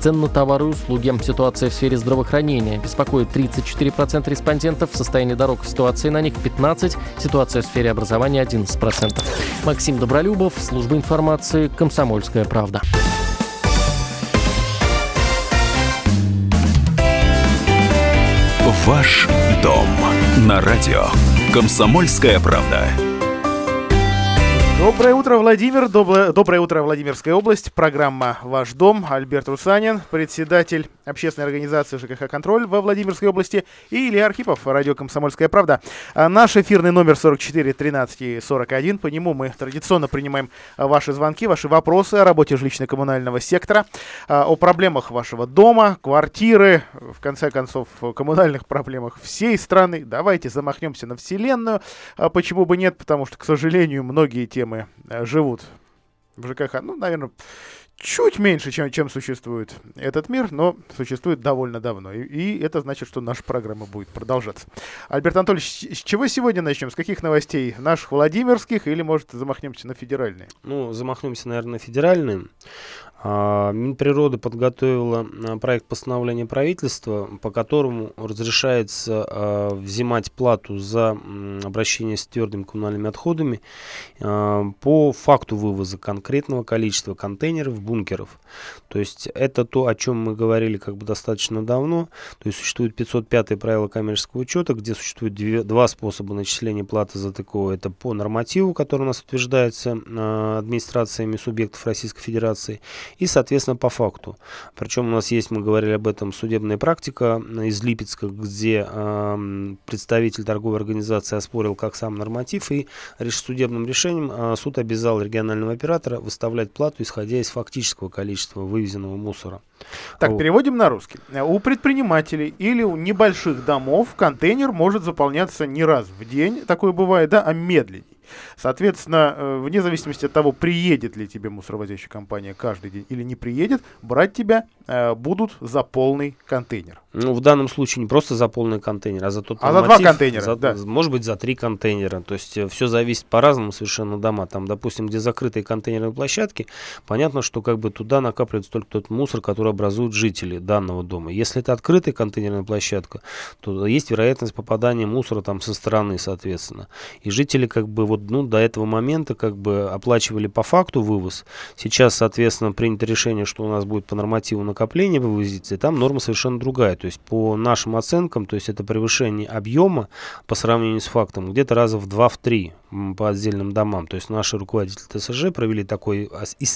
цен на товары и услуги. Ситуация в сфере здравоохранения. Беспокоит 34% респондентов. В состоянии дорог ситуации на них 15%. Ситуация в сфере образования 11%. Максим Добролюбов, служба информации «Комсомольская правда». Ваш дом на радио. Комсомольская правда. Доброе утро, Владимир. Доброе, доброе утро, Владимирская область. Программа «Ваш дом». Альберт Русанин, председатель общественной организации ЖКХ «Контроль» во Владимирской области. И Илья Архипов, радио «Комсомольская правда». А наш эфирный номер 44 13 41. По нему мы традиционно принимаем ваши звонки, ваши вопросы о работе жилищно-коммунального сектора, а, о проблемах вашего дома, квартиры, в конце концов, коммунальных проблемах всей страны. Давайте замахнемся на Вселенную. А почему бы нет? Потому что, к сожалению, многие темы темы э, живут в ЖКХ, ну, наверное, чуть меньше, чем, чем существует этот мир, но существует довольно давно. И, и это значит, что наша программа будет продолжаться. Альберт Анатольевич, с чего сегодня начнем? С каких новостей? Наших Владимирских или, может, замахнемся на федеральные? Ну, замахнемся, наверное, на федеральные. А, Минприрода подготовила а, проект постановления правительства, по которому разрешается а, взимать плату за обращение с твердыми коммунальными отходами по факту вывоза конкретного количества контейнеров, бункеров. То есть это то, о чем мы говорили как бы достаточно давно. То есть существует 505 правило коммерческого учета, где существует два способа начисления платы за ТКО. Это по нормативу, который у нас утверждается администрациями субъектов Российской Федерации, и, соответственно, по факту. Причем у нас есть, мы говорили об этом, судебная практика из Липецка, где э, представитель торговой организации оспорил как сам норматив, и судебным решением э, суд обязал регионального оператора выставлять плату, исходя из фактического количества вывезенного мусора. Так, вот. переводим на русский. У предпринимателей или у небольших домов контейнер может заполняться не раз в день, такое бывает, да, а медленнее. Соответственно, э, вне зависимости от того, приедет ли тебе мусоровозящая компания каждый день или не приедет, брать тебя э, будут за полный контейнер. Ну, в данном случае не просто за полный контейнер, а за тот А за два контейнера, за, да. Может быть, за три контейнера. То есть э, все зависит по-разному совершенно дома. Там, допустим, где закрытые контейнерные площадки, понятно, что как бы туда накапливается только тот мусор, который образуют жители данного дома. Если это открытая контейнерная площадка, то есть вероятность попадания мусора там со стороны, соответственно. И жители как бы вот вот ну, до этого момента как бы оплачивали по факту вывоз. Сейчас, соответственно, принято решение, что у нас будет по нормативу накопления вывозиться, и там норма совершенно другая. То есть по нашим оценкам, то есть это превышение объема по сравнению с фактом где-то раза в 2-3 по отдельным домам. То есть наши руководители ТСЖ провели такое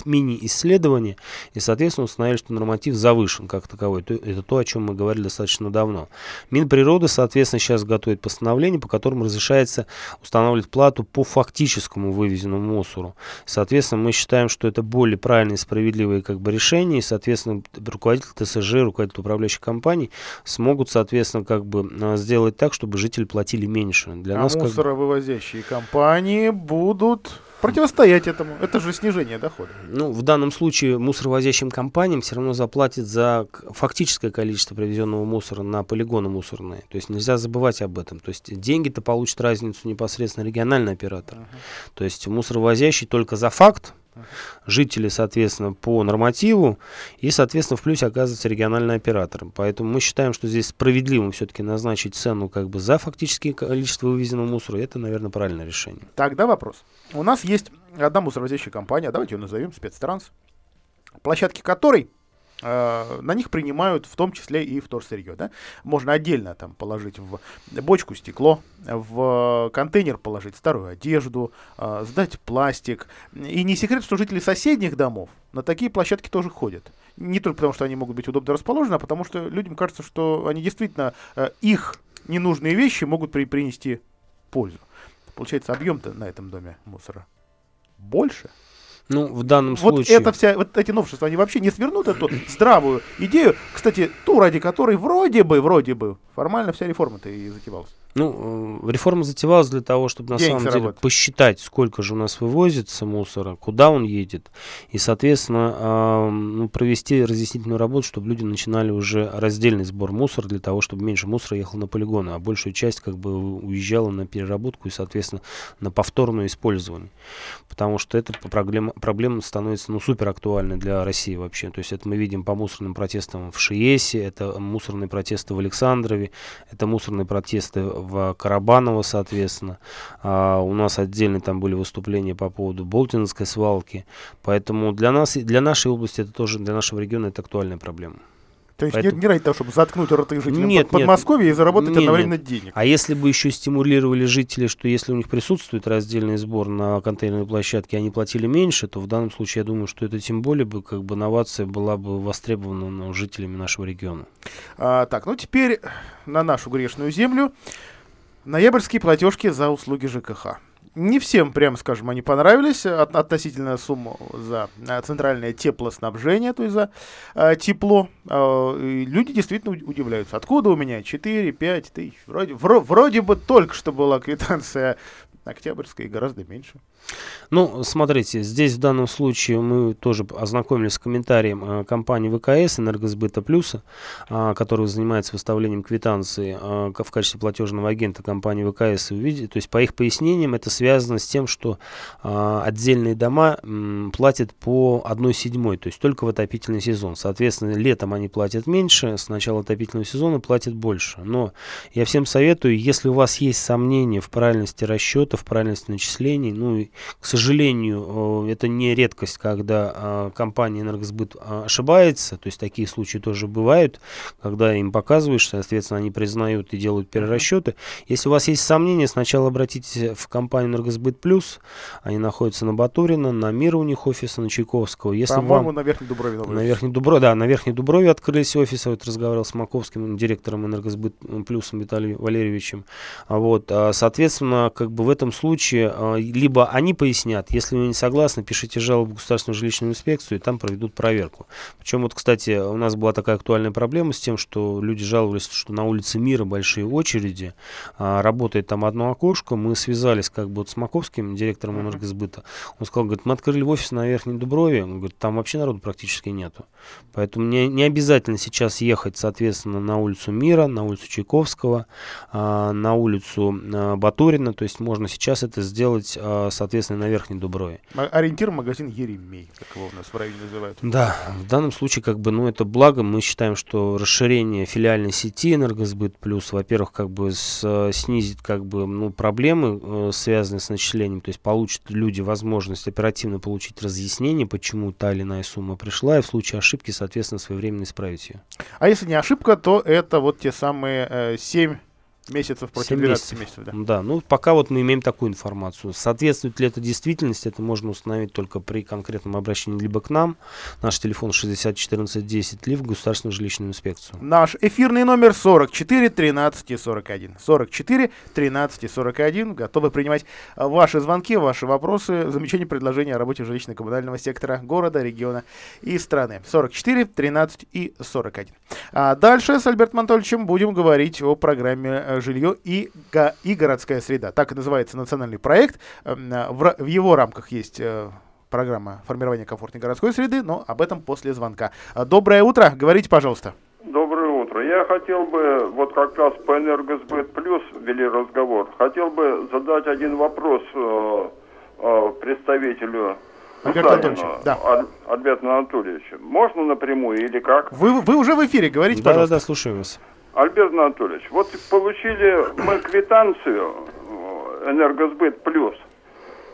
мини-исследование и, соответственно, установили, что норматив завышен как таковой. Это то, о чем мы говорили достаточно давно. Минприроды, соответственно, сейчас готовит постановление, по которому разрешается устанавливать плату по фактическому вывезенному мусору. Соответственно, мы считаем, что это более правильное и справедливое как бы, решение, и, соответственно, руководитель ТСЖ, руководитель управляющих компаний смогут, соответственно, как бы а, сделать так, чтобы жители платили меньше. Для а нас, мусоровывозящие как... компании будут противостоять этому. Это же снижение дохода. Ну, в данном случае мусоровозящим компаниям все равно заплатят за фактическое количество привезенного мусора на полигоны мусорные. То есть нельзя забывать об этом. То есть деньги-то получит разницу непосредственно региональный оператор. Uh-huh. То есть мусоровозящий только за факт жители, соответственно, по нормативу, и, соответственно, в плюсе оказывается региональный оператор. Поэтому мы считаем, что здесь справедливо все-таки назначить цену как бы за фактическое количество вывезенного мусора. Это, наверное, правильное решение. Тогда вопрос. У нас есть одна мусоровозящая компания, давайте ее назовем спецтранс, площадки которой на них принимают в том числе и вторсырье. Да? Можно отдельно там положить в бочку стекло, в контейнер положить старую одежду, э, сдать пластик. И не секрет, что жители соседних домов на такие площадки тоже ходят. Не только потому, что они могут быть удобно расположены, а потому что людям кажется, что они действительно э, их ненужные вещи могут при принести пользу. Получается, объем-то на этом доме мусора больше. Ну, в данном вот случае... Это вся, вот эти новшества, они вообще не свернут эту здравую идею, кстати, ту, ради которой вроде бы, вроде бы, формально вся реформа-то и затевалась. Ну, э, реформа затевалась для того, чтобы на самом заработать. деле посчитать, сколько же у нас вывозится мусора, куда он едет, и, соответственно, ну, провести разъяснительную работу, чтобы люди начинали уже раздельный сбор мусора для того, чтобы меньше мусора ехало на полигоны, а большую часть как бы уезжала на переработку и, соответственно, на повторное использование. Потому что эта проблема, проблема становится ну, супер актуальной для России вообще. То есть это мы видим по мусорным протестам в Шиесе, это мусорные протесты в Александрове, это мусорные протесты в Карабаново, соответственно. А у нас отдельно там были выступления по поводу Болтинской свалки. Поэтому для нас, для нашей области это тоже, для нашего региона это актуальная проблема. То есть Поэтому- не, не ради того, чтобы заткнуть рты жителям Нет, Под- нет. Подмосковья и заработать Не, одновременно денег. А если бы еще стимулировали жителей, что если у них присутствует раздельный сбор на контейнерной площадке, они платили меньше, то в данном случае я думаю, что это тем более бы как бы новация была бы востребована ну, жителями нашего региона. А, так, ну теперь на нашу грешную землю. Ноябрьские платежки за услуги ЖКХ. Не всем, прямо скажем, они понравились. От- относительно сумму за а, центральное теплоснабжение, то есть за а, тепло. И люди действительно уд- удивляются. Откуда у меня 4-5 тысяч? Вроде, вро- вроде бы только что была квитанция октябрьская гораздо меньше. Ну, смотрите, здесь в данном случае мы тоже ознакомились с комментарием э, компании ВКС «Энергосбыта Плюса», а, которая занимается выставлением квитанции ка- в качестве платежного агента компании ВКС. То есть по их пояснениям это связано с тем, что отдельные дома платят по 1 седьмой, то есть только в отопительный сезон. Соответственно, летом они платят меньше, с начала отопительного сезона платят больше. Но я всем советую, если у вас есть сомнения в правильности расчета, в правильности начислений, ну и, к сожалению, э, это не редкость, когда э, компания «Энергосбыт» э, ошибается, то есть такие случаи тоже бывают, когда им показываешь, соответственно, они признают и делают перерасчеты. Если у вас есть сомнения, сначала обратитесь в компанию «Энергосбыт Плюс», они находятся на Батурина, на Мира у них офиса, на Чайковского. Если По-моему, вам... на Верхней Дуброве. На. Верхней Дуброве, да, на Верхней Дуброве открылись офисы. Вот разговаривал с Маковским, директором Энергосбыт Плюсом Виталием Валерьевичем. Вот, а, соответственно, как бы в этом случае а, либо они пояснят, если вы не согласны, пишите жалобу в Государственную жилищную инспекцию, и там проведут проверку. Причем вот, кстати, у нас была такая актуальная проблема с тем, что люди жаловались, что на улице Мира большие очереди, а, работает там одно окошко, мы связались как бы вот с Маковским, директором. Энергосбыта, он сказал, говорит, мы открыли офис на Верхней Дуброве, он говорит, там вообще народу практически нету. Поэтому мне не обязательно сейчас ехать, соответственно, на улицу Мира, на улицу Чайковского, а, на улицу Батурина. То есть можно сейчас это сделать, а, соответственно, на Верхней Дуброве. Ориентир магазин Еремей, как его у нас в районе называют. Да, в данном случае, как бы, ну, это благо. Мы считаем, что расширение филиальной сети Энергосбыт Плюс, во-первых, как бы с- э, снизит, как бы, ну, проблемы, э, связанные с начислением. То есть получат люди возможность оперативно получить разъяснение, почему та или иная сумма пришла, и в случае ошибки, соответственно, своевременно исправить ее. А если не ошибка, то это вот те самые э, 7 месяцев против Семь 12 месяцев. да. Да, ну пока вот мы имеем такую информацию. Соответствует ли это действительности, это можно установить только при конкретном обращении либо к нам, наш телефон 60 14 10, либо в Государственную жилищную инспекцию. Наш эфирный номер 44 13 и 41. 44 13 и 41. Готовы принимать э, ваши звонки, ваши вопросы, замечания, предложения о работе жилищно-коммунального сектора города, региона и страны. 44 13 и 41. А дальше с Альбертом Анатольевичем будем говорить о программе э, «Жилье и, го- и городская среда». Так и называется национальный проект. Эм, э, В, в его рамках есть э, программа формирования комфортной городской среды, но об этом после звонка. Доброе утро, говорите, пожалуйста. Доброе утро. Я хотел бы, вот как раз по Энергосбыт Плюс вели разговор, хотел бы задать один вопрос э, э, представителю Альберту Гусарину, Анатольевичу, да. Аль- Альберту Анатольевичу. Можно напрямую или как? Вы, вы уже в эфире, говорите, Да, пожалуйста. да, слушаем вас. Альберт Анатольевич, вот получили мы квитанцию э, Энергосбыт Плюс.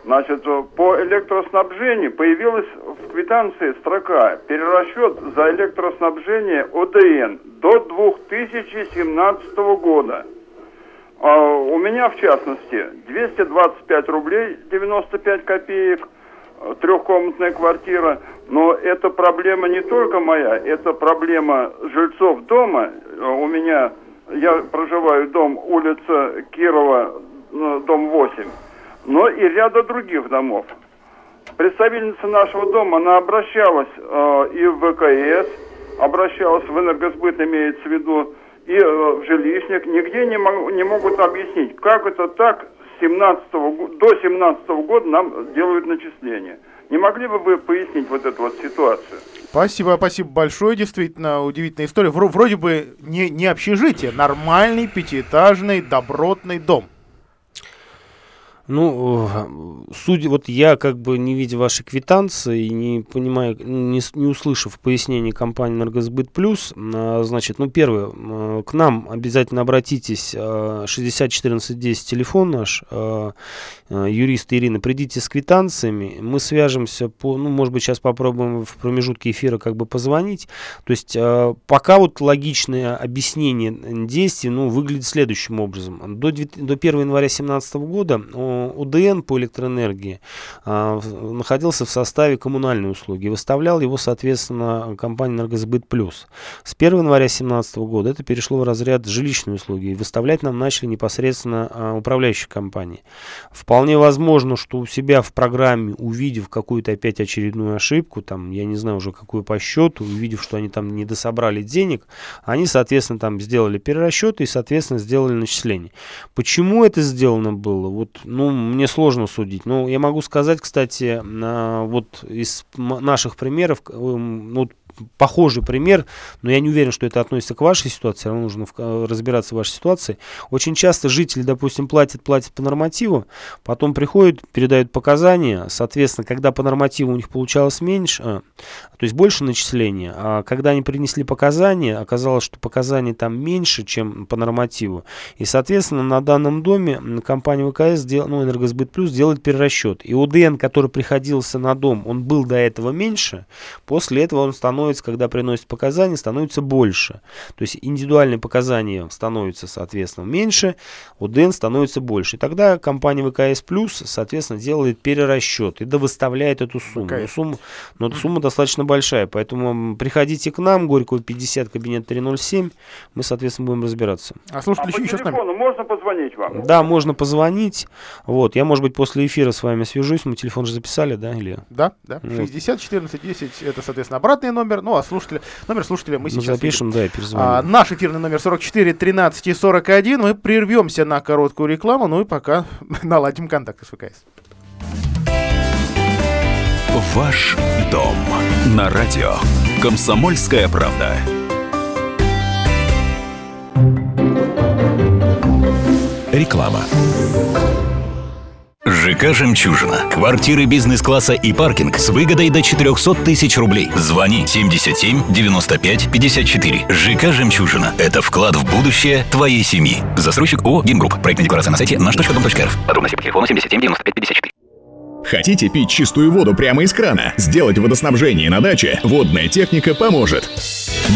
Значит, по электроснабжению появилась в квитанции строка «Перерасчет за электроснабжение ОДН до 2017 года». А у меня, в частности, 225 рублей 95 копеек, трехкомнатная квартира. Но это проблема не только моя, это проблема жильцов дома. Э, У меня, я проживаю дом улица Кирова, э, дом 8, но и ряда других домов. Представительница нашего дома, она обращалась э, и в ВКС, обращалась в Энергосбыт, имеется в виду, и э, жилищник нигде не, мог, не могут объяснить, как это так 17 до 17 года нам делают начисления. Не могли бы вы пояснить вот эту вот ситуацию? Спасибо, спасибо большое. Действительно, удивительная история. Вроде бы не, не общежитие, нормальный пятиэтажный добротный дом. Ну, судя, вот я как бы не видя вашей квитанции не понимая, не, не услышав пояснений компании «Энергосбыт Плюс», а, значит, ну, первое, а, к нам обязательно обратитесь, 601410 а, телефон наш, юрист Ирина, придите с квитанциями, мы свяжемся по, ну, может быть, сейчас попробуем в промежутке эфира как бы позвонить, то есть пока вот логичное объяснение действий, ну, выглядит следующим образом. До, до 1 января 2017 года УДН по электроэнергии а, находился в составе коммунальной услуги. Выставлял его, соответственно, компания «Энергосбыт Плюс». С 1 января 2017 года это перешло в разряд жилищной услуги. И выставлять нам начали непосредственно а, управляющие компании. Вполне возможно, что у себя в программе, увидев какую-то опять очередную ошибку, там, я не знаю уже какую по счету, увидев, что они там не дособрали денег, они, соответственно, там сделали перерасчеты и, соответственно, сделали начисление. Почему это сделано было? Вот, ну, мне сложно судить. Но я могу сказать, кстати, вот из наших примеров, ну, похожий пример, но я не уверен, что это относится к вашей ситуации, все нужно разбираться в вашей ситуации. Очень часто жители, допустим, платят, платят по нормативу, потом приходят, передают показания, соответственно, когда по нормативу у них получалось меньше, а, то есть больше начисления, а когда они принесли показания, оказалось, что показания там меньше, чем по нормативу, и, соответственно, на данном доме компания ВКС, ну, Энергосбыт Плюс, делает перерасчет, и УДН, который приходился на дом, он был до этого меньше, после этого он становится становится, когда приносят показания, становится больше. То есть индивидуальные показания становятся, соответственно, меньше, УДН становится больше. И тогда компания ВКС Плюс, соответственно, делает перерасчет и довыставляет эту сумму. Но сумма, но эта сумма достаточно большая, поэтому приходите к нам, Горького 50, кабинет 307, мы, соответственно, будем разбираться. А слушайте, а еще, по телефону можно позвонить вам? Да, можно позвонить. Вот, я, может быть, после эфира с вами свяжусь, мы телефон же записали, да, или? Да, да, 60 14 10, это, соответственно, обратный номер, номер, ну, а слушателя, номер слушателя мы, мы сейчас... запишем, видим. да, и перезвоним. А, наш эфирный номер 44 13 и 41. Мы прервемся на короткую рекламу, ну и пока наладим контакты с ВКС. Ваш дом на радио. Комсомольская правда. Реклама. ЖК «Жемчужина». Квартиры бизнес-класса и паркинг с выгодой до 400 тысяч рублей. Звони 77 95 54. ЖК «Жемчужина». Это вклад в будущее твоей семьи. Застройщик ООО «Гимгрупп». Проектная декларация на сайте наш.дом.рф. Подробности по телефону 77 95 54. Хотите пить чистую воду прямо из крана? Сделать водоснабжение на даче? Водная техника поможет.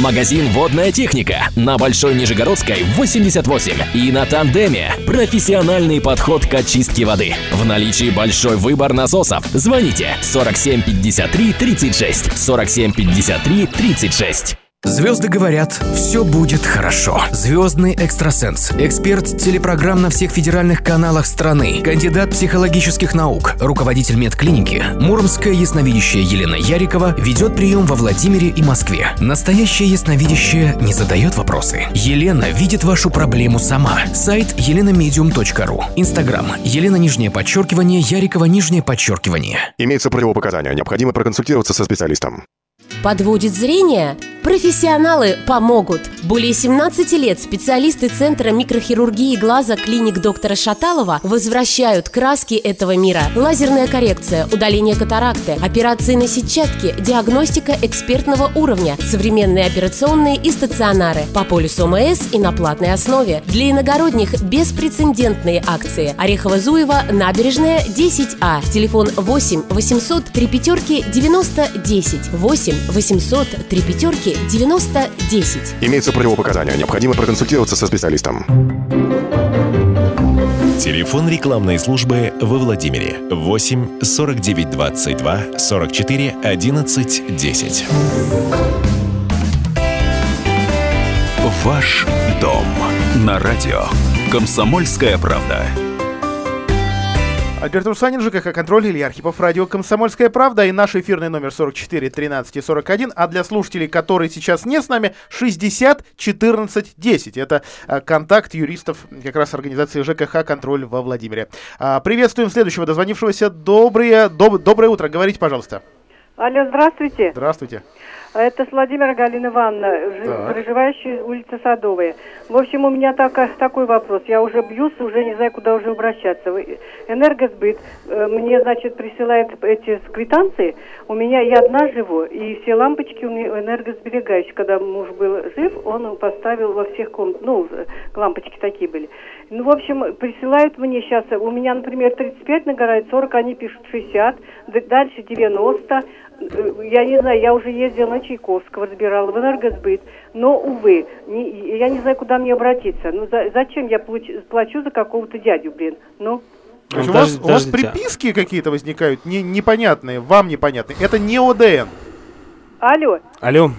Магазин «Водная техника» на Большой Нижегородской 88 и на Тандеме. Профессиональный подход к очистке воды. В наличии большой выбор насосов. Звоните 47 53 36 47 53 36. Звезды говорят, все будет хорошо. Звездный экстрасенс, эксперт телепрограмм на всех федеральных каналах страны, кандидат психологических наук, руководитель медклиники, муромская ясновидящая Елена Ярикова ведет прием во Владимире и Москве. Настоящая ясновидящая не задает вопросы. Елена видит вашу проблему сама. Сайт еленамедиум.ру. Инстаграм. Елена нижнее подчеркивание, Ярикова нижнее подчеркивание. Имеется противопоказания. Необходимо проконсультироваться со специалистом. Подводит зрение? Профессионалы помогут. Более 17 лет специалисты Центра микрохирургии глаза клиник доктора Шаталова возвращают краски этого мира. Лазерная коррекция, удаление катаракты, операции на сетчатке, диагностика экспертного уровня, современные операционные и стационары по полюсу ОМС и на платной основе. Для иногородних беспрецедентные акции. Орехово-Зуево, набережная 10А. Телефон 8 800 3 пятерки 90 10. 8 800 3 пятерки 90 10. Имеются противопоказания. Необходимо проконсультироваться со специалистом. Телефон рекламной службы во Владимире 8 49 22 44 11 10. Ваш дом на радио. Комсомольская правда. Альберт Русанин, ЖКХ «Контроль», Илья Архипов, радио «Комсомольская правда» и наш эфирный номер 44 13 и 41, а для слушателей, которые сейчас не с нами, 60 14 10. Это а, контакт юристов как раз организации ЖКХ «Контроль» во Владимире. А, приветствуем следующего дозвонившегося. Доброе, доб, доброе утро, говорите, пожалуйста. Алло, здравствуйте. Здравствуйте. Это с Владимира Галина Ивановна, Так. проживающая улица Садовая. В общем, у меня так, такой вопрос. Я уже бьюсь, уже не знаю, куда уже обращаться. Энергосбыт э, мне, значит, присылает эти квитанции. У меня, я одна живу, и все лампочки у меня энергосберегающие. Когда муж был жив, он поставил во всех комнатах, ну, лампочки такие были. Ну, в общем, присылают мне сейчас, у меня, например, 35 нагорает, 40, они пишут 60, д- дальше 90. Я не знаю, я уже ездила на Чайковского, разбирала в энергосбыт, но, увы, не- я не знаю, куда мне обратиться. Ну, за- зачем я получ- плачу за какого-то дядю, блин? Ну, То есть Ну, у, вас, у вас приписки какие-то возникают, не, непонятные, вам непонятные. Это не ОДН. алло, Алло.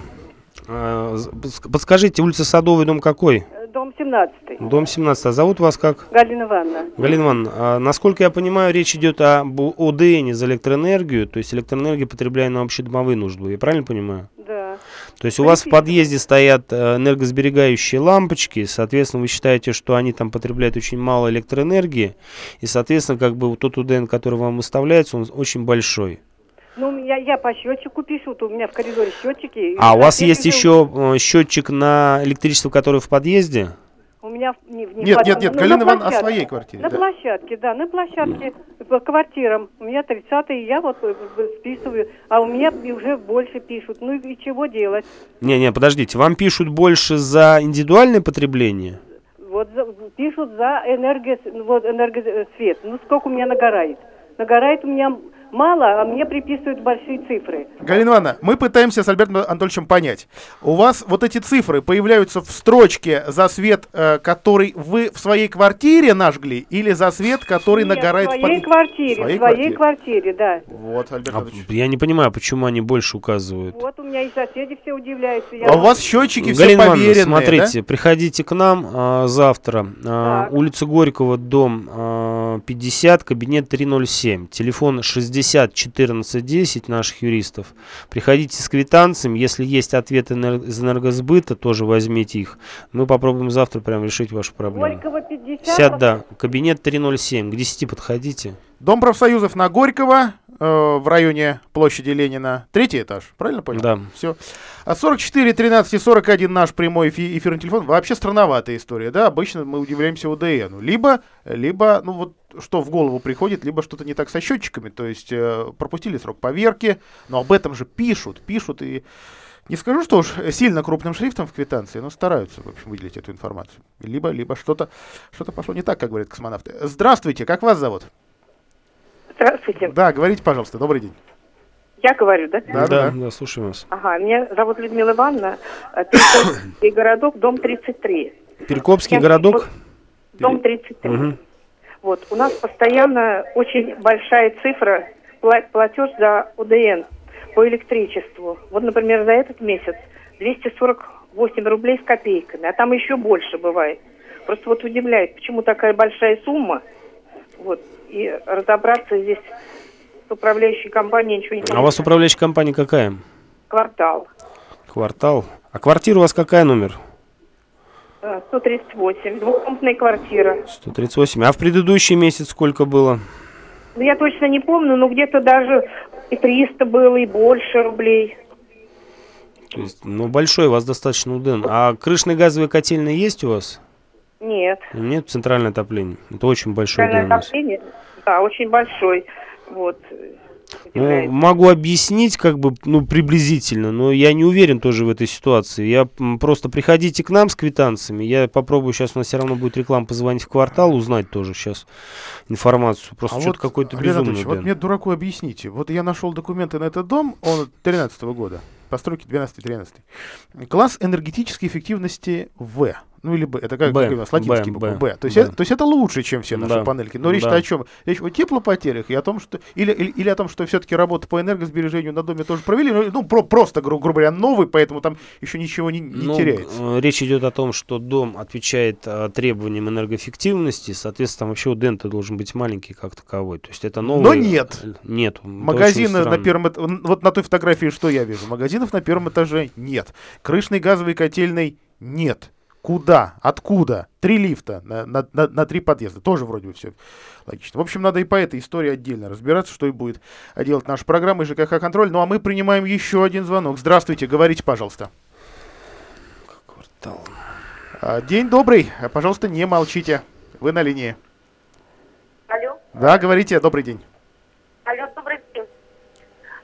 Подск- Подскажите, улица Садовый, дом какой? э, дом 17 Дом 17. А зовут вас как? Галина Ивановна. Галина Ивановна, а, насколько я понимаю, речь идет об ОДН за электроэнергию, то есть электроэнергия, потребляемая на общедомовые нужды. Я правильно понимаю? Да. То есть у вас в подъезде стоят э, энергосберегающие лампочки, соответственно, вы считаете, что они там потребляют очень мало электроэнергии, и, соответственно, как бы вот тот УДН, который вам выставляется, он очень большой. Ну, меня, я по счетчику пишу, то у меня в коридоре счетчики. А у вас Я есть еще э, счетчик на электричество, который в подъезде? У меня в- не, в- не Нет, под- нет, нет, ну, Галина на Ивановна о своей квартире, На да. площадке, да, на площадке по квартирам. У меня 30 я вот э, списываю, а у меня и уже больше пишут. Ну и чего делать? Не-не, подождите, вам пишут больше за индивидуальное потребление? Вот за- пишут за энерго, вот энергосвет. Ну сколько у меня нагорает? Нагорает у меня мало, а мне приписывают большие цифры. Галина Ивановна, мы пытаемся с Альбертом Анатольевичем понять. У вас вот эти цифры появляются в строчке за свет, э, который вы в своей квартире нажгли, или за свет, который Нет, нагорает в своей под- квартире, В своей своей квартире. квартире, да. Вот, Альберт А, я не понимаю, почему они больше указывают. Вот у меня и соседи все удивляются. Я А у вас счетчики все Галина Ивановна, поверенные, смотрите, да? приходите к нам а, завтра. А, Так. улица Горького, дом а, 50, кабинет 307. Телефон 60 14 10 наших юристов. Приходите с квитанциями. Если есть ответы из энергосбыта, тоже возьмите их. Мы попробуем завтра прям решить вашу проблему. Горького 50. 50, да. Кабинет 307. К 10 подходите. Дом профсоюзов на Горького, в районе площади Ленина. Третий этаж, правильно понял? Да. Все. А 44, 13 и 41 наш прямой эфи- эфирный телефон. Вообще странноватая история, да? Обычно мы удивляемся УДН. Либо, либо, ну вот, что в голову приходит, либо что-то не так со счетчиками. То есть э, пропустили срок поверки, но об этом же пишут, пишут и... Не скажу, что уж сильно крупным шрифтом в квитанции, но стараются, в общем, выделить эту информацию. Либо, либо что-то что пошло не так, как говорят космонавты. Здравствуйте, как вас зовут? Здравствуйте. Да, говорите, пожалуйста, добрый день. Я говорю, да? Да, да, да, да. слушаем вас. Ага, меня зовут Людмила Ивановна, э, Перекопский городок, дом 33. Перекопский Я- городок. Дом 33. Мгм. Вот, у нас постоянно очень большая цифра пла- платеж за УДН по электричеству. Вот, например, за этот месяц 248 рублей с копейками, а там еще больше бывает. Просто вот удивляет, почему такая большая сумма. Вот, и разобраться здесь с управляющей компанией ничего не А у вас управляющая компания какая? Квартал. Квартал. А квартира у вас какая номер? Э, 138, двухкомнатная квартира. 138. А в предыдущий месяц сколько было? Ну, я точно не помню, но где-то даже и 300 было, и больше рублей. То есть, ну, большой у вас достаточно УДН. А крышные газовые котельные есть у вас? Нет. Нет, центральное отопление. Это очень большой Центральное отопление, да, очень большой. Вот. Ну, могу объяснить, как бы, ну, приблизительно, но я не уверен тоже в этой ситуации. Я просто приходите к нам с квитанциями. Я попробую, сейчас у нас все равно будет реклама, позвонить в квартал, узнать тоже сейчас информацию. Просто А что-то вот, какой-то безумный вот мне, дураку, объясните. Вот я нашел документы на этот дом, он 13 года, постройки 12-13. Класс энергетической эффективности В. Ну или Б. Это как, Б, как у нас латинский буква Б. То есть. Это, то есть это лучше, чем все наши Да, панельки. Но речь да. о чем? Речь о теплопотерях и о том, что... Или, или, или о том, что все-таки работу по энергосбережению на доме тоже провели. Ну, ну, про- просто, гру- грубо говоря, новый, поэтому там еще ничего не, не Ну, теряется. э, Речь идет о том, что дом отвечает э, требованиям энергоэффективности, соответственно, там вообще у Дента должен быть маленький как таковой. То есть это новый... Но нет. э, Нет. Магазины на первом эт- н- Вот на той фотографии, что я вижу? Магазинов на первом этаже нет. Крышной газовой котельной нет. Куда? Откуда? Три лифта на, на- на- на три подъезда. Тоже вроде бы все логично. В общем, надо и по этой истории отдельно разбираться, что и будет делать наша программа и ЖКХ контроль. Ну а мы принимаем еще один звонок. Здравствуйте, говорите, пожалуйста. А, День добрый. А, Пожалуйста, не молчите. Вы на линии. Алло, Да, говорите, добрый день. алло, добрый день.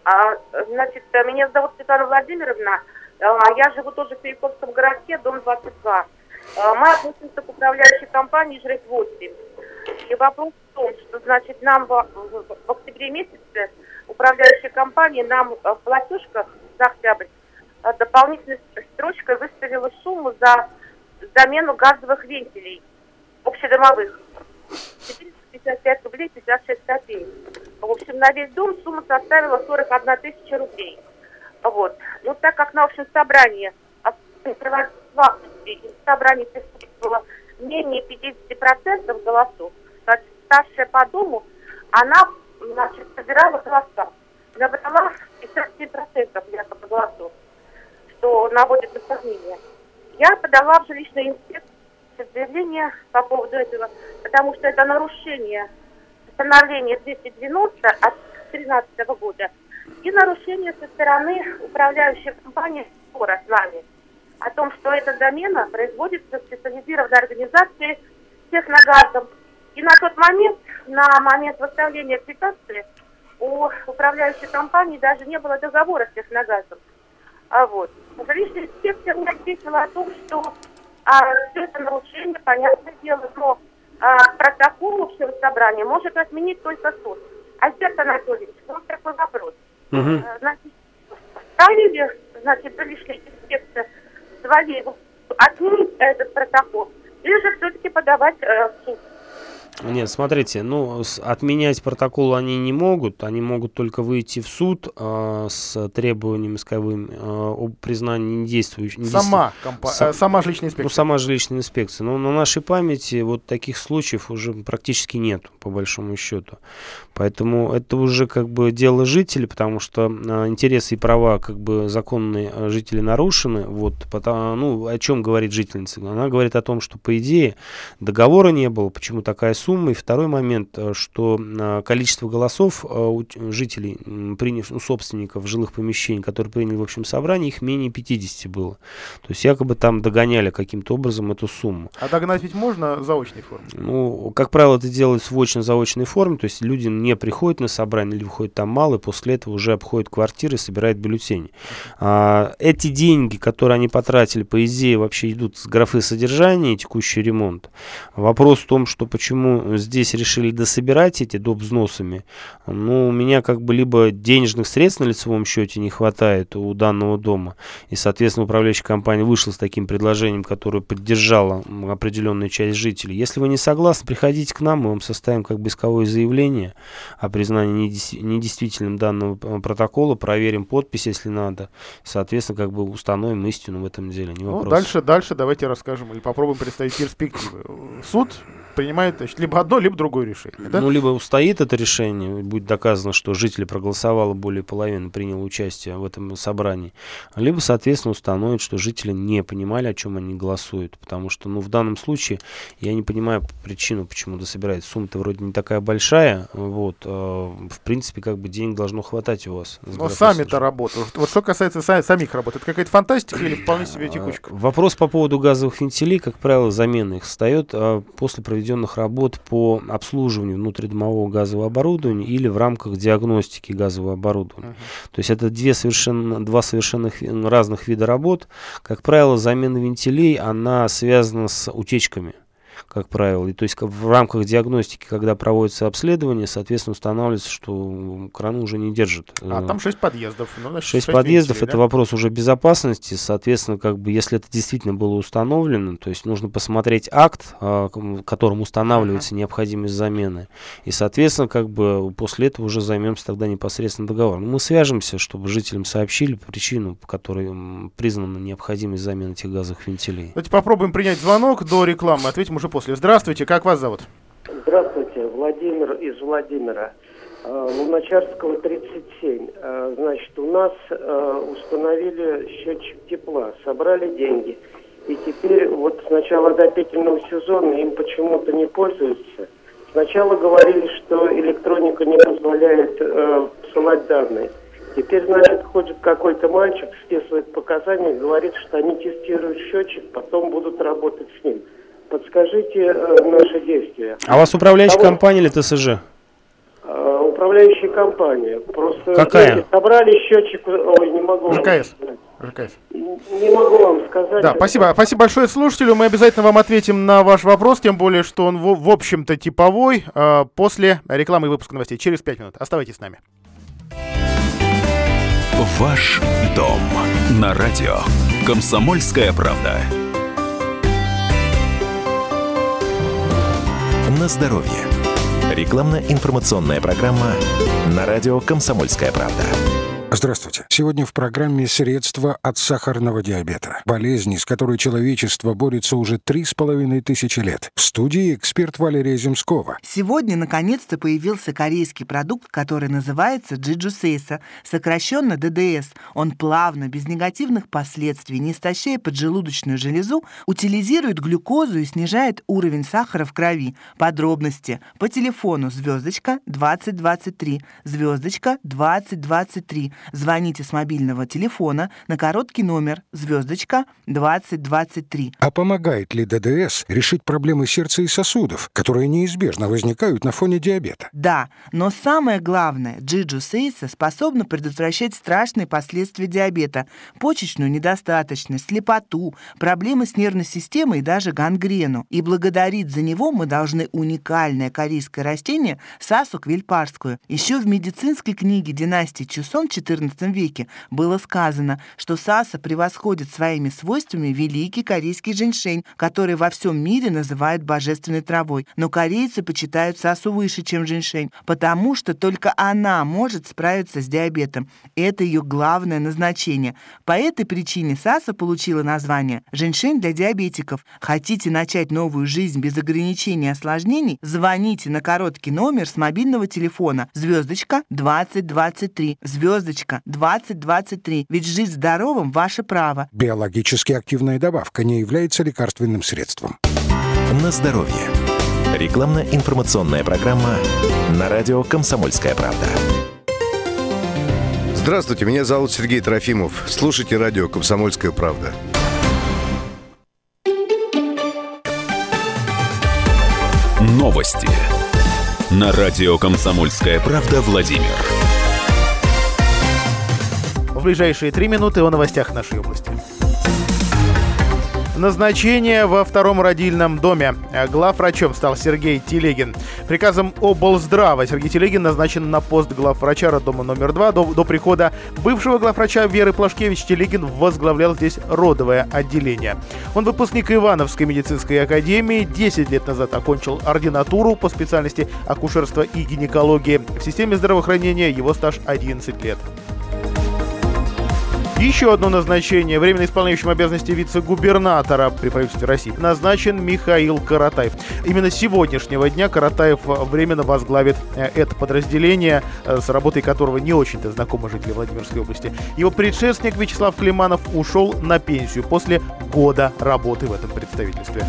А, значит, э, меня зовут Светлана Владимировна. А, я живу тоже в Перековском городке, дом 22. А, мы относимся к управляющей компании «Жрать-8». И вопрос в том, что, значит, нам в, в- октябре месяце управляющая компания нам в платежках за октябрь дополнительной строчкой выставила сумму за замену газовых вентилей общедомовых. 455 рублей 56 копеек. В общем, на весь дом сумма составила 41 тысяча рублей. Вот. Ну, так как на общем собрании а, собрании присутствовало менее 50% голосов, значит, старшая по дому, она, значит, собирала голоса. Набрала 57% якобы голосов, что наводит на сомнение. Я подала в жилищную инспекцию заявление по поводу этого, потому что это нарушение постановления 290 от 2013 года и нарушение со стороны управляющей компании «Скоро» с нами о том, что эта замена производится специализированной организации техногазом. И на тот момент, на момент выставления квитанции, у управляющей компании даже не было договора с техногазом. А вот. Жилищная инспекция мне ответила о том, что а, все это нарушение, понятное дело, но а, протокол общего собрания может отменить только суд. Альберт Анатольевич, вот такой вопрос. А, Значит, вправе ли, значит, жилищная инспекция своей отменить этот протокол, или же все-таки подавать э, в суд? Нет, смотрите, ну, отменять протокол они не могут, они могут только выйти в суд э, с требованием исковым э, об признании недействующей... Сама компа- э, сама жилищная инспекция. Ну, сама жилищная инспекция. Но на нашей памяти вот таких случаев уже практически нет, по большому счету. Поэтому это уже как бы дело жителей, потому что э, интересы и права как бы законные э, жителей нарушены. Вот, потому, ну, о чем говорит жительница? Она говорит о том, что по идее договора не было, почему такая сумма. И второй момент, э, что э, количество голосов э, у жителей, приняв, ну, собственников жилых помещений, которые приняли в общем собрании, их менее 50 было. То есть якобы там догоняли каким-то образом эту сумму. А догнать ведь можно заочной форме? Ну, как правило, это делается в очно-заочной форме, то есть люди не приходят на собрание или выходят там мало, и после этого уже обходят квартиры и собирают бюллетени. А, эти деньги, которые они потратили, по идее, вообще идут с графы содержания и текущий ремонт. Вопрос в том, что почему здесь решили дособирать эти доп. взносами, ну, у меня как бы либо денежных средств на лицевом счете не хватает у данного дома, и, соответственно, управляющая компания вышла с таким предложением, которое поддержала определенную часть жителей. Если вы не согласны, приходите к нам, мы вам составим как бы исковое заявление о признании недейс- недействительным данного э, протокола, проверим подпись, если надо, соответственно, как бы установим истину в этом деле, не Ну, вопрос. дальше, дальше давайте расскажем или попробуем представить перспективы. Суд принимает значит, либо одно, либо другое решение. Да? Ну, либо устоит это решение, будет доказано, что жители проголосовало более половины, приняло участие в этом собрании, либо, соответственно, установит, что жители не понимали, о чем они голосуют, потому что, ну, в данном случае я не понимаю причину, почему дособирается. Сумма-то вроде не такая большая, вот, э, в принципе, как бы денег должно хватать у вас. Но графой сами-то работают. Вот что касается са- самих работ, это какая-то фантастика или вполне себе текучка? Вопрос по поводу газовых вентилей, как правило, замена их встает а, после проведенных работ по обслуживанию внутридомового газового оборудования или в рамках диагностики газового оборудования. То есть это две совершенно, два совершенно разных вида работ. Как правило, замена вентилей, она связана с утечками. Как правило. И, то есть в рамках диагностики, когда проводится обследование, соответственно, устанавливается, что краны уже не держат. А там 6 подъездов. Ну, значит, 6, 6 подъездов, это да? вопрос уже безопасности. Соответственно, как бы, если это действительно было установлено, то есть нужно посмотреть акт, а, которым устанавливается uh-huh. необходимость замены. И, соответственно, как бы после этого уже займемся тогда непосредственно договором. Мы свяжемся, чтобы жителям сообщили причину, по которой признана необходимость замены этих газовых вентилей. Давайте попробуем принять звонок до рекламы. Ответим уже после. Здравствуйте, как вас зовут? Здравствуйте, Владимир из Владимира. Э, Луначарского 37. Э, значит, у нас э, установили счетчик тепла, собрали деньги. И теперь вот с начала отопительного сезона им почему-то не пользуются. Сначала говорили, что электроника не позволяет э, посылать данные. Теперь, значит, ходит какой-то мальчик, списывает показания, говорит, что они тестируют счетчик, потом будут работать с ним. Подскажите э, наши действия. А у вас управляющая Того... компания или ТСЖ? Э, управляющая компания. Просто Какая? Знаете, собрали счетчик, ой, не могу. ЖКС. ЖКС. Не могу вам сказать. Да, спасибо. Спасибо большое слушателю. Мы обязательно вам ответим на ваш вопрос, тем более, что он, в, в общем-то, типовой. Э, после рекламы и выпуска новостей. Через 5 минут. Оставайтесь с нами. Ваш дом на радио. Комсомольская правда. На здоровье. Рекламно-информационная программа на радио «Комсомольская правда». Здравствуйте. Сегодня в программе «Средства от сахарного диабета». Болезни, с которой человечество борется уже три с половиной тысячи лет. В студии эксперт Валерия Земскова. Сегодня, наконец-то, появился корейский продукт, который называется Джиджусейса, сокращенно ДДС. Он плавно, без негативных последствий, не истощая поджелудочную железу, утилизирует глюкозу и снижает уровень сахара в крови. Подробности по телефону звездочка 2023, звездочка 2023 Звоните с мобильного телефона на короткий номер звездочка 2023. А помогает ли ДДС решить проблемы сердца и сосудов, которые неизбежно возникают на фоне диабета? Да, но самое главное, Джиджу Сейса способна предотвращать страшные последствия диабета, почечную недостаточность, слепоту, проблемы с нервной системой и даже гангрену. И благодарить за него мы должны уникальное корейское растение Сасу квильпарскую. Еще в медицинской книге династии Чусон XIV веке было сказано, что саса превосходит своими свойствами великий корейский женьшень, который во всем мире называют божественной травой. Но корейцы почитают сасу выше, чем женьшень, потому что только она может справиться с диабетом. Это ее главное назначение. По этой причине саса получила название «женьшень для диабетиков». Хотите начать новую жизнь без ограничений и осложнений? Звоните на короткий номер с мобильного телефона звездочка 2023 звездочка Точка 2023. Ведь жить здоровым – ваше право. Биологически активная добавка не является лекарственным средством. На здоровье. Рекламно-информационная программа на радио «Комсомольская правда». Здравствуйте, меня зовут Сергей Трофимов. Слушайте радио «Комсомольская правда». Новости. На радио «Комсомольская правда» Владимир. В ближайшие три минуты о новостях нашей области. Назначение во втором родильном доме. Главврачом стал Сергей Телегин. Приказом облздрава Сергей Телегин назначен на пост главврача роддома номер два. До, до прихода бывшего главврача Веры Плашкевич Телегин возглавлял здесь родовое отделение. Он выпускник Ивановской медицинской академии. 10 лет назад окончил ординатуру по специальности акушерства и гинекологии. В системе здравоохранения его стаж 11 лет. Еще одно назначение. Временно исполняющим обязанности вице-губернатора при правительстве России назначен Михаил Каратаев. Именно с сегодняшнего дня Каратаев временно возглавит э, это подразделение, э, с работой которого не очень-то знакомы жители Владимирской области. Его предшественник Вячеслав Климанов ушел на пенсию после года работы в этом представительстве.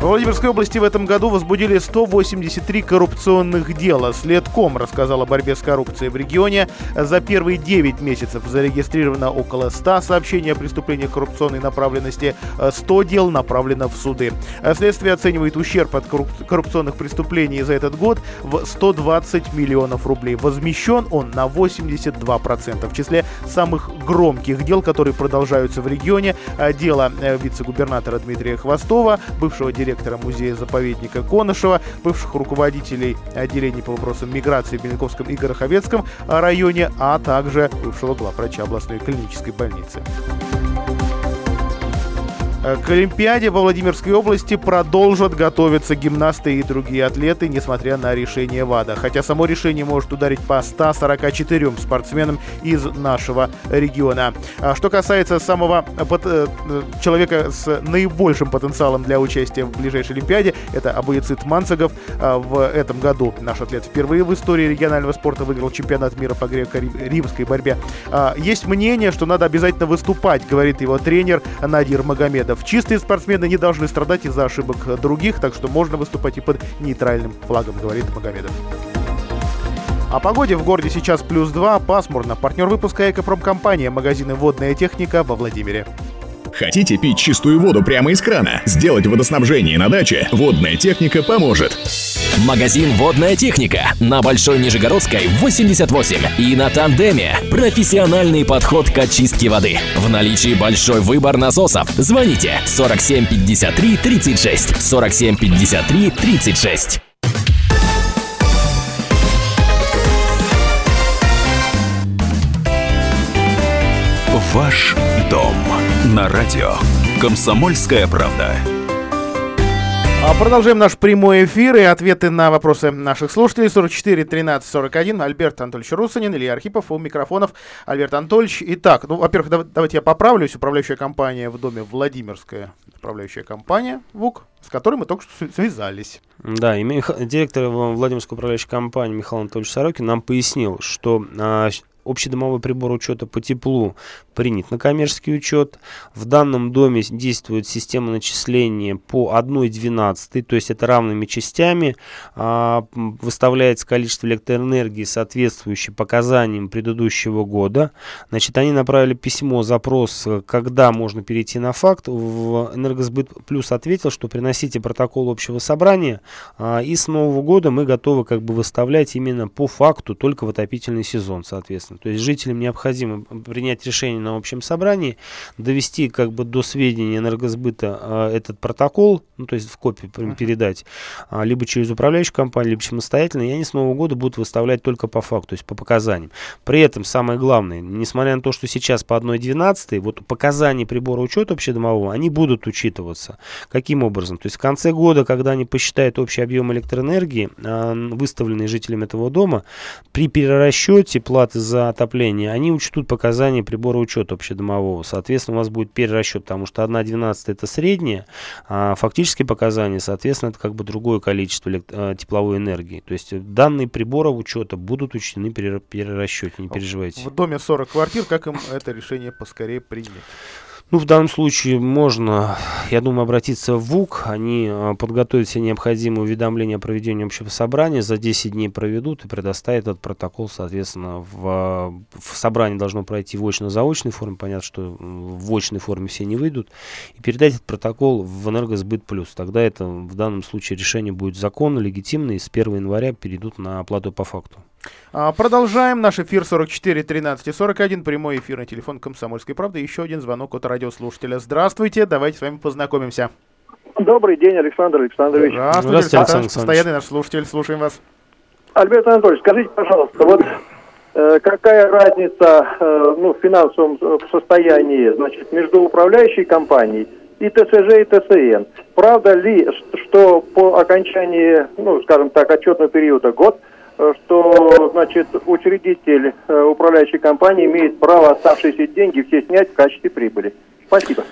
В Владимирской области в этом году возбудили 183 коррупционных дела. Следком рассказал о борьбе с коррупцией в регионе. За первые 9 месяцев зарегистрировано около 100 сообщений о преступлениях коррупционной направленности. 100 дел направлено в суды. Следствие оценивает ущерб от коррупционных преступлений за этот год в 120 миллионов рублей. Возмещен он на 82%. В числе самых громких дел, которые продолжаются в регионе, дело э, вице-губернатора Дмитрия Хвостова, бывшего директора директора музея-заповедника Конышева, бывших руководителей отделений по вопросам миграции в Беляковском и Гороховецком районе, а также бывшего главврача областной клинической больницы. Э, к Олимпиаде во Владимирской области продолжат готовиться гимнасты и другие атлеты, несмотря на решение ВАДА. Хотя само решение может ударить по 144 спортсменам из нашего региона. А что касается самого э, человека с наибольшим потенциалом для участия в ближайшей Олимпиаде, это Абуяцит Манцегов. А, в этом году наш атлет впервые в истории регионального спорта выиграл чемпионат мира по греко-римской борьбе. А, есть мнение, что надо обязательно выступать, говорит его тренер Надир Магомед видов. Чистые спортсмены не должны страдать из-за ошибок других, так что можно выступать и под нейтральным флагом, говорит Магомедов. О погоде в городе сейчас плюс 2, пасмурно. Партнер выпуска «Экопромкомпания», магазины «Водная техника» во Владимире. Хотите пить чистую воду прямо из крана? Сделать водоснабжение на даче? Водная техника поможет. Магазин «Водная техника» на Большой Нижегородской, 88. И на Тандеме. Профессиональный подход к очистке воды. В наличии большой выбор насосов. Звоните 47 53 36. 47 53 36. Ваш дом на радио. Комсомольская правда. А продолжаем наш прямой эфир и ответы на вопросы наших слушателей. 44 13 41. Альберт Анатольевич Русанин, Илья Архипов у микрофонов. Альберт Анатольевич. Итак, ну, во-первых, давайте я поправлюсь. Управляющая компания в доме Владимирская. Управляющая компания ВУК, с которой мы только что связались. Да, и директор Владимирской управляющей компании Михаил Анатольевич Сорокин нам пояснил, что а, общедомовой прибор учета по теплу принят на коммерческий учет. В данном доме действует система начисления по 1,12, то есть это равными частями. А, выставляется количество электроэнергии, соответствующее показаниям предыдущего года. Значит, они направили письмо, запрос, когда можно перейти на факт. В Энергосбыт Плюс ответил, что приносите протокол общего собрания, а, и с Нового года мы готовы как бы выставлять именно по факту только в отопительный сезон, соответственно. То есть жителям необходимо принять решение на общем собрании, довести как бы до сведения энергосбыта э, этот протокол, ну то есть в копии передать, э, либо через управляющую компанию, либо самостоятельно, и они с Нового года будут выставлять только по факту, то есть по показаниям. При этом самое главное, несмотря на то, что сейчас по 1.12, вот показания прибора учета общедомового, они будут учитываться. Каким образом? То есть в конце года, когда они посчитают общий объем электроэнергии, э, выставленный жителям этого дома, при перерасчете платы за отопления, они учтут показания прибора учета общедомового. Соответственно, у вас будет перерасчет, потому что 1,12 это среднее, а фактические показания, соответственно, это как бы другое количество э, тепловой энергии. То есть данные прибора учета будут учтены при перерасчете, не переживайте. В доме 40 квартир, как им это решение поскорее принять? Ну, в данном случае можно, я думаю, обратиться в ВУК. Они а, подготовят все необходимые уведомления о проведении общего собрания, за 10 дней проведут и предоставят этот протокол, соответственно, в, в собрание должно пройти в очно-заочной форме. Понятно, что в очной форме все не выйдут. И передать этот протокол в Энергосбыт Плюс. Тогда это в данном случае решение будет законно, легитимно, и с 1 января перейдут на оплату по факту. А, продолжаем наш эфир 44 13 и 41. Прямой эфир на телефон Комсомольской правды. Еще один звонок от радиослушателя. Здравствуйте, давайте с вами познакомимся. Добрый день, Александр Александрович. Здравствуйте, Здравствуйте Александр, Александр Постоянный наш слушатель, слушаем вас. Альберт Анатольевич, скажите, пожалуйста, вот э, какая разница э, ну, в финансовом э, состоянии значит, между управляющей компанией и ТСЖ, и ТСН? Правда ли, что по окончании, ну, скажем так, отчетного периода год – что значит, учредитель э, управляющей компании имеет право оставшиеся деньги все снять в качестве прибыли. Спасибо.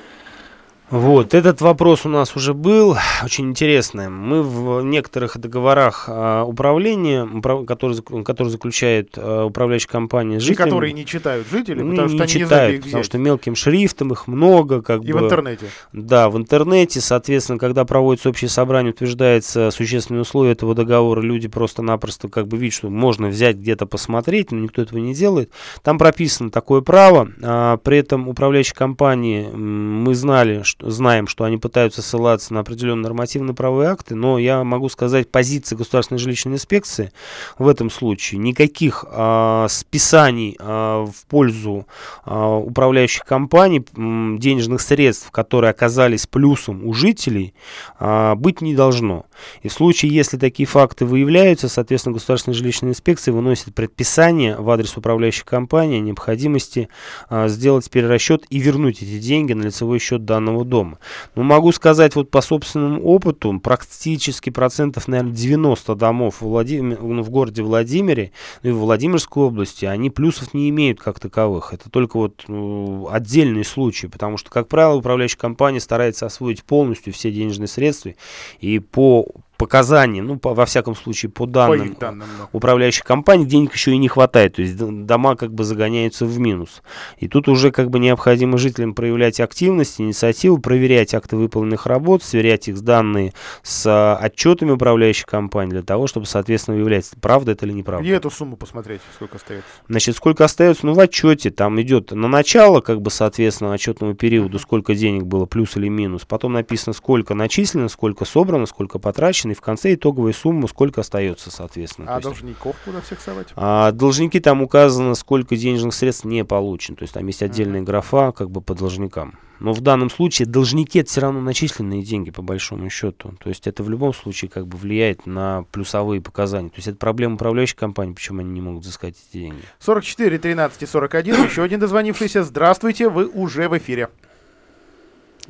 Вот, этот вопрос у нас уже был, очень интересный. Мы в некоторых договорах а, управления, управ, которые, которые заключает а, управляющая компания с жителями... И которые не читают жители, потому не, что не читают, не потому что мелким шрифтом их много. Как и бы, в интернете. Да, в интернете, соответственно, когда проводится общее собрание, утверждается существенные условия этого договора, люди просто-напросто как бы видят, что можно взять где-то посмотреть, но никто этого не делает. Там прописано такое право, а, при этом управляющей компании мы знали, что знаем, что они пытаются ссылаться на определенные нормативно-правовые акты, но я могу сказать, позиция Государственной жилищной инспекции в этом случае никаких а, списаний а, в пользу а, управляющих компаний м, денежных средств, которые оказались плюсом у жителей, а, быть не должно. И в случае, если такие факты выявляются, соответственно, Государственная жилищная инспекция выносит предписание в адрес управляющей компании о необходимости а, сделать перерасчет и вернуть эти деньги на лицевой счет данного дома. Но могу сказать вот по собственному опыту, практически процентов, наверное, 90 домов в, Владим... Ну, в городе Владимире ну, и в Владимирской области, они плюсов не имеют как таковых. Это только вот ну, отдельные случаи, потому что, как правило, управляющая компания старается освоить полностью все денежные средства и по показаний, ну, по, во всяком случае, по данным, по данным да. управляющих компаний, денег еще и не хватает. То есть дома как бы загоняются в минус. И тут уже как бы необходимо жителям проявлять активность, инициативу, проверять акты выполненных работ, сверять их с данные с а, отчетами управляющих компаний для того, чтобы, соответственно, выявлять, правда это или неправда. Где эту сумму посмотреть, сколько остается? Значит, сколько остается? Ну, в отчете там идет на начало, как бы, соответственно, отчетного периода, сколько денег было, плюс или минус. Потом написано, сколько начислено, сколько собрано, сколько потрачено и в конце итоговая сумма, сколько остается, соответственно. А должников куда всех совать? А, должники там указано, сколько денежных средств не получено. То есть там есть отдельная mm-hmm. графа как бы по должникам. Но в данном случае должники это все равно начисленные деньги по большому счету. То есть это в любом случае как бы влияет на плюсовые показания. То есть это проблема управляющей компании, почему они не могут взыскать эти деньги. 44, 13 и 41. Еще один дозвонившийся. Здравствуйте, вы уже в эфире.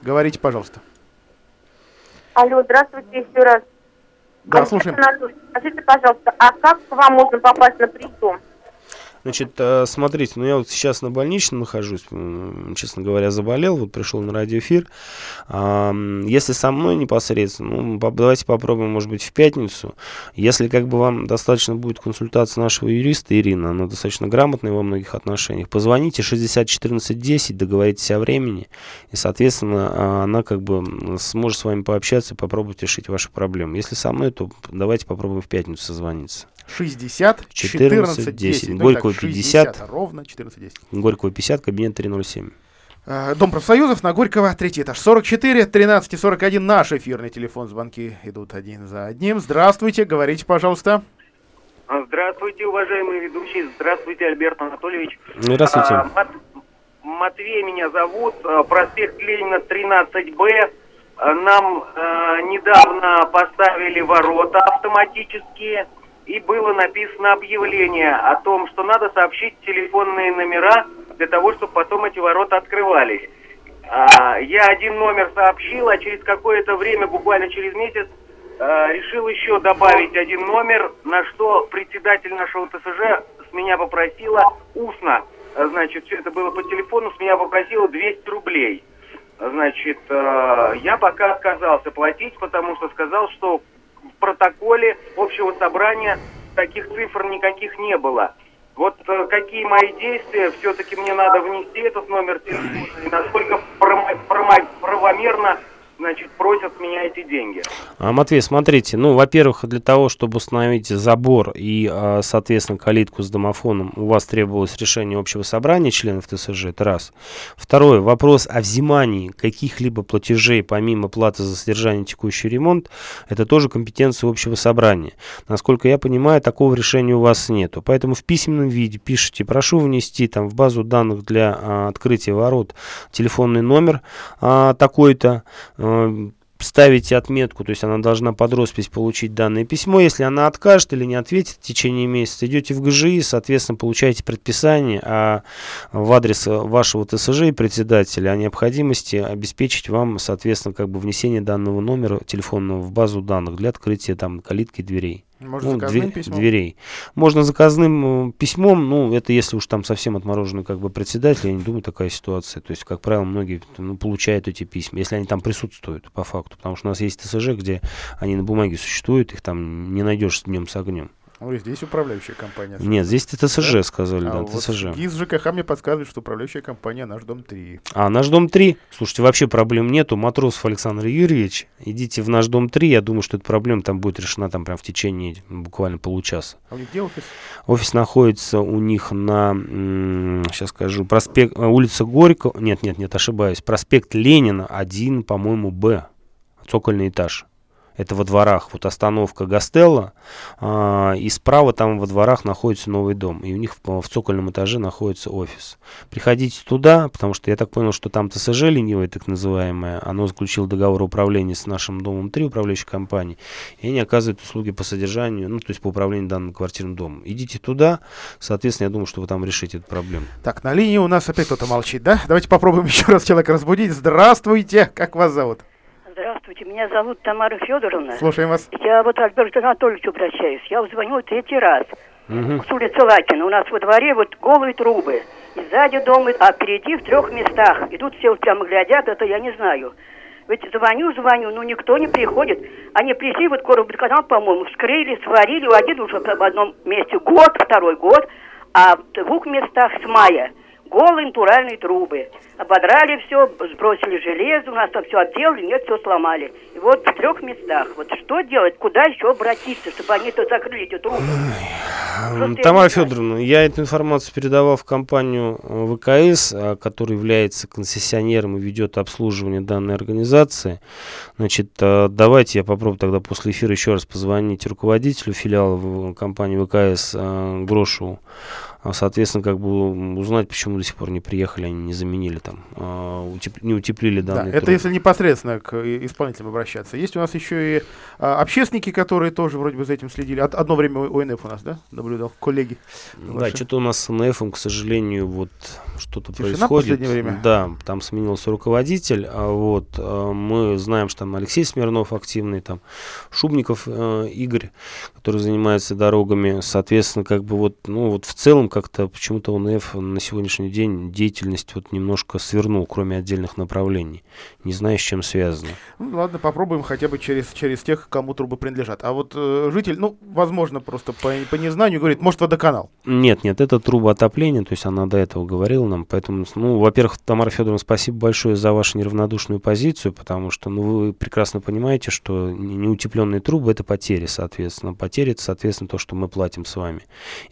Говорите, пожалуйста. Алло, здравствуйте еще раз. Да, слушаем. Скажите, пожалуйста, а как к вам можно попасть на прием? Значит, э, смотрите, ну я вот сейчас на больничном нахожусь, честно говоря, заболел, вот пришел на радиоэфир. Если со мной непосредственно, ну, давайте попробуем, может быть, в пятницу. Если как бы вам достаточно будет консультация нашего юриста Ирина, она достаточно грамотная во многих отношениях, позвоните 60 14 10, договоритесь о времени, и, соответственно, а, она как бы сможет с вами пообщаться и попробовать решить ваши проблемы. Если со мной, то давайте попробуем в пятницу созвониться. 60 14 10. 10. Ну, Горького 50. 60, ровно 14 10. Горького 50, кабинет 307. Э, Дом профсоюзов на Горького, третий этаж. 44 13 и 41 наш эфирный телефон. Звонки идут один за одним. Здравствуйте, говорите, пожалуйста. Здравствуйте, уважаемые ведущие. Здравствуйте, Альберт Анатольевич. Здравствуйте. А, Мат Матвей меня зовут. А, проспект Ленина, 13Б. А, нам э, недавно поставили ворота автоматические и было написано объявление о том, что надо сообщить телефонные номера для того, чтобы потом эти ворота открывались. А, я один номер сообщил, а через какое-то время, буквально через месяц, а, решил еще добавить один номер, на что председатель нашего ТСЖ с меня попросила устно, значит, все это было по телефону, с меня попросила 200 рублей. Значит, а, я пока отказался платить, потому что сказал, что протоколе общего собрания таких цифр никаких не было. Вот э, какие мои действия, все-таки мне надо внести этот номер телефона, и насколько правомерно значит, просят меня эти деньги. А, Матвей, смотрите, ну, во-первых, для того, чтобы установить забор и, а, соответственно, калитку с домофоном, у вас требовалось решение общего собрания членов ТСЖ, это раз. Второе, вопрос о взимании каких-либо платежей, помимо платы за содержание текущий ремонт, это тоже компетенция общего собрания. Насколько я понимаю, такого решения у вас нету. Поэтому в письменном виде пишите, прошу внести там в базу данных для а, открытия ворот телефонный номер а, такой-то, ставите отметку, то есть она должна под роспись получить данное письмо. Если она откажет или не ответит в течение месяца, идете в ГЖИ, соответственно, получаете предписание а в адрес вашего ТСЖ и председателя о необходимости обеспечить вам, соответственно, как бы внесение данного номера телефонного в базу данных для открытия там калитки дверей. Можно ну, заказным две- письмом? дверей. Можно заказным э, письмом, ну, это если уж там совсем отмороженный как бы председатель, я не думаю, такая ситуация. То есть, как правило, многие ну, получают эти письма, если они там присутствуют по факту. Потому что у нас есть ТСЖ, где они на бумаге существуют, их там не найдешь днем с огнем. Ой, здесь управляющая компания. Нет, здесь ТСЖ Да? сказали, да, А вот ТСЖ. Из ЖКХ мне подсказывает, что управляющая компания «Наш дом 3». А наш дом 3, слушайте, вообще проблем нету. Матросов Александр Юрьевич, идите в наш дом 3, я думаю, что эта проблема там будет решена там прям в течение буквально получаса. А у них где офис? Офис находится у них на, сейчас скажу, проспект, э, улица Горького, нет, нет, нет, ошибаюсь, проспект Ленина, 1, по-моему, Б, цокольный этаж. Это во дворах, вот остановка Гастелла, а, и справа там во дворах находится новый дом, и у них в, в цокольном этаже находится офис. Приходите туда, потому что я так понял, что там ТСЖ ленивое, так называемое, оно заключило договор управления с нашим домом 3, управляющей компанией, и они оказывают услуги по содержанию, ну, то есть по управлению данным квартирным домом. Идите туда, соответственно, я думаю, что вы там решите эту проблему. Так, на линии у нас опять кто-то молчит, да? Давайте попробуем еще раз человека разбудить. Здравствуйте, как вас зовут? Здравствуйте, меня зовут Тамара Федоровна. Слушаем вас. Я вот Альберту Анатольевичу обращаюсь. Я звоню третий раз. Мгм. С улицы Лакина. У нас во дворе вот голые трубы. И сзади дом, а впереди в трех местах. И тут все вот прямо глядят, это я не знаю. Ведь звоню, звоню, но никто не приходит. Они пришли, вот канал, по-моему, вскрыли, сварили. Один уже в одном месте год, второй год, а в двух местах с мая голые натуральные трубы. Ободрали все, сбросили железо, у нас там все отделали, нет, все сломали. И вот в трех местах. Вот что делать, куда еще обратиться, чтобы они то закрыли эти трубы? Тамара Федоровна, я эту информацию передавал в компанию э, ВКС, а, которая является концессионером и ведет обслуживание данной организации. Значит, э, давайте я попробую тогда после эфира еще раз позвонить руководителю филиала компании ВКС э, Грошеву. А, Соответственно, как бы узнать, почему до сих пор не приехали, они не заменили там, утеп- не утеплили Да, данные это трубы. если непосредственно к э, исполнителям обращаться. Есть у нас еще и а, общественники, которые тоже вроде бы за этим следили. От- одно время ОНФ у нас, да, наблюдал, коллеги. Да, ваши. что-то у нас с НФ, к сожалению, вот что-то Тишина в происходит. последнее время? Да, там сменился руководитель, а вот а, мы знаем, что там Алексей Смирнов активный, там Шубников э, Игорь, который занимается дорогами, соответственно, как бы вот, ну вот в целом как-то почему-то УНФ на сегодняшний день деятельность вот немножко свернул, кроме отдельных направлений. Не знаю, с чем связано. Ну, ладно, попробуем хотя бы через, через тех, кому трубы принадлежат. А вот э, житель, ну, возможно, просто по, по незнанию говорит, может, водоканал. Нет, нет, это труба отопления, то есть она до этого говорила нам, поэтому, ну, во-первых, Тамара Федоровна, спасибо большое за вашу неравнодушную позицию, потому что, ну, вы прекрасно понимаете, что не- неутепленные трубы – это потери, соответственно. Потери – это, соответственно, то, что мы платим с вами.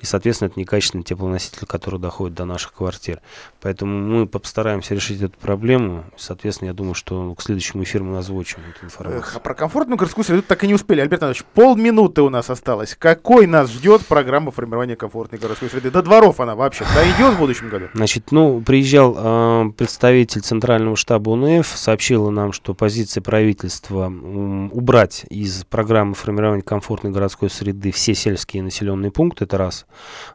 И, соответственно, это некачественный теплоноситель, который доходит до наших квартир. Поэтому мы постараемся решить эту проблему. Соответственно, я думаю, что к следующему эфиру мы озвучим эту информацию. Эх, а про комфортную городскую среду так и не успели. Альберт Анатольевич, полминуты у нас осталось. Какой нас ждет программа формирования комфортной городской среды? До дворов она вообще дойдет в будущем году? Значит, ну, приезжал э, представитель Центрального штаба УНФ, сообщила нам, что позиция правительства м, убрать из программы формирования комфортной городской среды все сельские населенные пункты, это раз.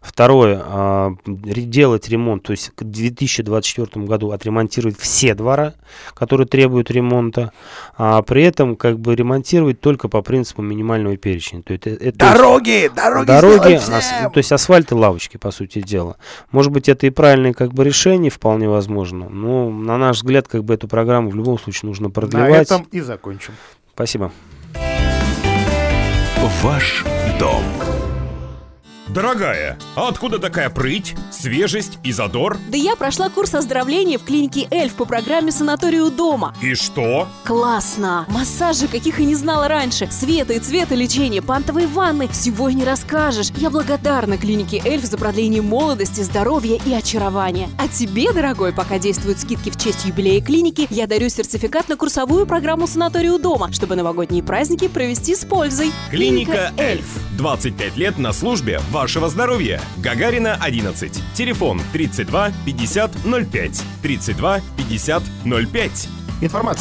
Второе, э, ре- делать ремонт, то есть к 2024 году отремонтировать все двора, которые требуют ремонта, а при этом как бы ремонтировать только по принципу минимального перечня. То есть, э- э- то есть- Дороги! Дороги дороги, ас- то есть асфальт и лавочки, по сути дела. Может быть, это и правильное как бы решение, вполне возможно, но на наш взгляд, как бы эту программу в любом случае нужно На продлевать. этом и закончим. Спасибо. Ваш дом. Дорогая, а откуда такая прыть, свежесть и задор? Да я прошла курс оздоровления в клинике «Эльф» по программе «Санаторий у дома». И что? Классно! Массажи, каких и не знала раньше. Света и цвета лечения, пантовые ванны. Всего и не расскажешь. Я благодарна клинике «Эльф» за продление молодости, здоровья и очарования. А тебе, дорогой, пока действуют скидки в честь юбилея клиники, я дарю сертификат на курсовую программу «Санаторий у дома», чтобы новогодние праздники провести с пользой. Клиника «Эльф». 25 лет на службе вашего здоровья. Гагарина, 11. Телефон 32 50 05. 32 50 05. Информация